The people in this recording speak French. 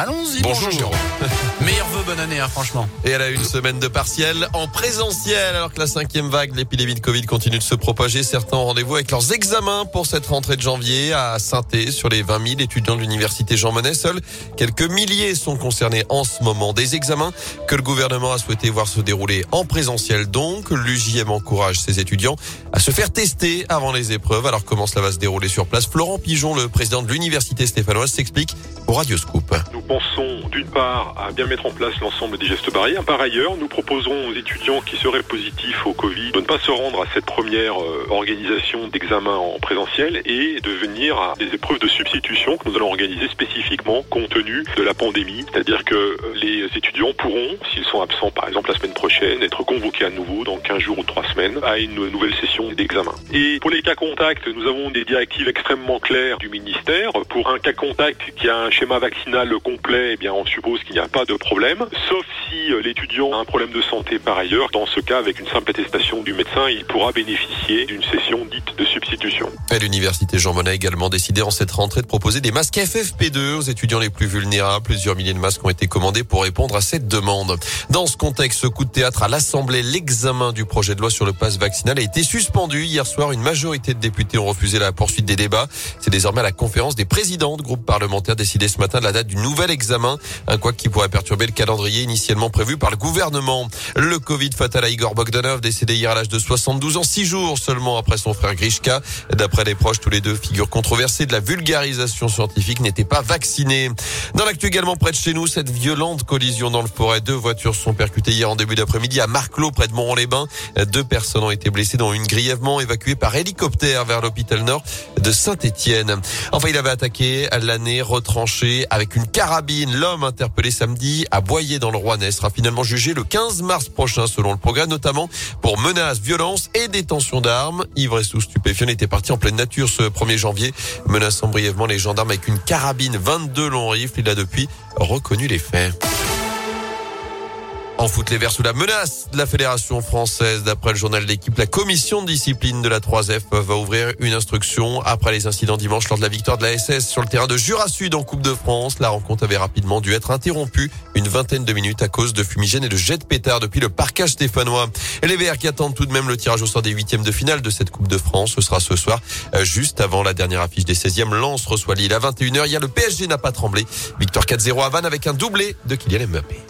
Allons-y. Bonjour, Jérôme. Bonne année, hein, franchement. Et elle a une semaine de partiel en présentiel alors que la cinquième vague de l'épidémie de Covid continue de se propager. Certains ont rendez-vous avec leurs examens pour cette rentrée de janvier à saint sur les 20 000 étudiants de l'université Jean Monnet. Seuls quelques milliers sont concernés en ce moment. Des examens que le gouvernement a souhaité voir se dérouler en présentiel. Donc, l'UJM encourage ses étudiants à se faire tester avant les épreuves. Alors, comment cela va se dérouler sur place? Florent Pigeon, le président de l'université stéphanoise, s'explique au Radioscoop. Nous pensons d'une part à bien mettre en place l'ensemble des gestes barrières. Par ailleurs, nous proposerons aux étudiants qui seraient positifs au Covid de ne pas se rendre à cette première euh, organisation d'examen en présentiel et de venir à des épreuves de substitution que nous allons organiser spécifiquement compte tenu de la pandémie. C'est-à-dire que euh, les étudiants pourront, s'ils sont absents par exemple la semaine prochaine, être convoqués à nouveau dans 15 jours ou 3 semaines à une nouvelle session d'examen. Et pour les cas contacts, nous avons des directives extrêmement claires du ministère. Pour un cas contact qui a un schéma vaccinal complet, eh bien on suppose qu'il n'y a pas de problème, sauf si euh, l'étudiant a un problème de santé par ailleurs. Dans ce cas, avec une simple attestation du médecin, il pourra bénéficier d'une session dite de substitution. L'université Jean Monnet a également décidé en cette rentrée de proposer des masques FFP2 aux étudiants les plus vulnérables. Plusieurs milliers de masques ont été commandés pour répondre à cette demande. Dans ce contexte, ce coup de théâtre à l'Assemblée, l'examen du projet de loi sur le pass vaccinal a été suspendu. Hier soir, une majorité de députés ont refusé la poursuite des débats. C'est désormais à la conférence des présidents de groupes parlementaires décidé ce matin de la date du nouvel examen. Un quoi qui pourrait perturber le calendrier initialement prévu par le gouvernement. Le Covid fatal à Igor Bogdanov, décédé hier à l'âge de 72 ans, six jours seulement après son frère Grishka. D'après les proches, tous les deux figures controversées de la vulgarisation scientifique n'étaient pas vaccinés. Dans l'actu également près de chez nous, cette violente collision dans le forêt. Deux voitures sont percutées hier en début d'après-midi à Marclos, près de Montron-les-Bains. Deux personnes ont été blessées, dont une grièvement évacuée par hélicoptère vers l'hôpital nord de Saint-Étienne. Enfin, il avait attaqué l'année retranché avec une carabine. L'homme interpellé samedi à Boyer dans le Rouennais sera finalement jugé le 15 mars prochain selon le progrès, notamment pour menaces, violences et détention d'armes. Ivre et sous était parti en pleine nature ce 1er janvier, menaçant brièvement les gendarmes avec une carabine 22 longs rifles. Il a depuis reconnu les faits. En foot, les Verts sous la menace de la Fédération française. D'après le journal d'équipe, la commission de discipline de la 3F va ouvrir une instruction après les incidents dimanche lors de la victoire de la SS sur le terrain de Jura Sud en Coupe de France. La rencontre avait rapidement dû être interrompue une vingtaine de minutes à cause de fumigènes et de jets de pétards depuis le parcage stéphanois. Et les Verts qui attendent tout de même le tirage au sort des huitièmes de finale de cette Coupe de France. Ce sera ce soir, euh, juste avant la dernière affiche des 16e. Lens reçoit Lille à 21h. Hier, le PSG n'a pas tremblé. Victoire 4-0 à Vannes avec un doublé de Kylian Mbappé.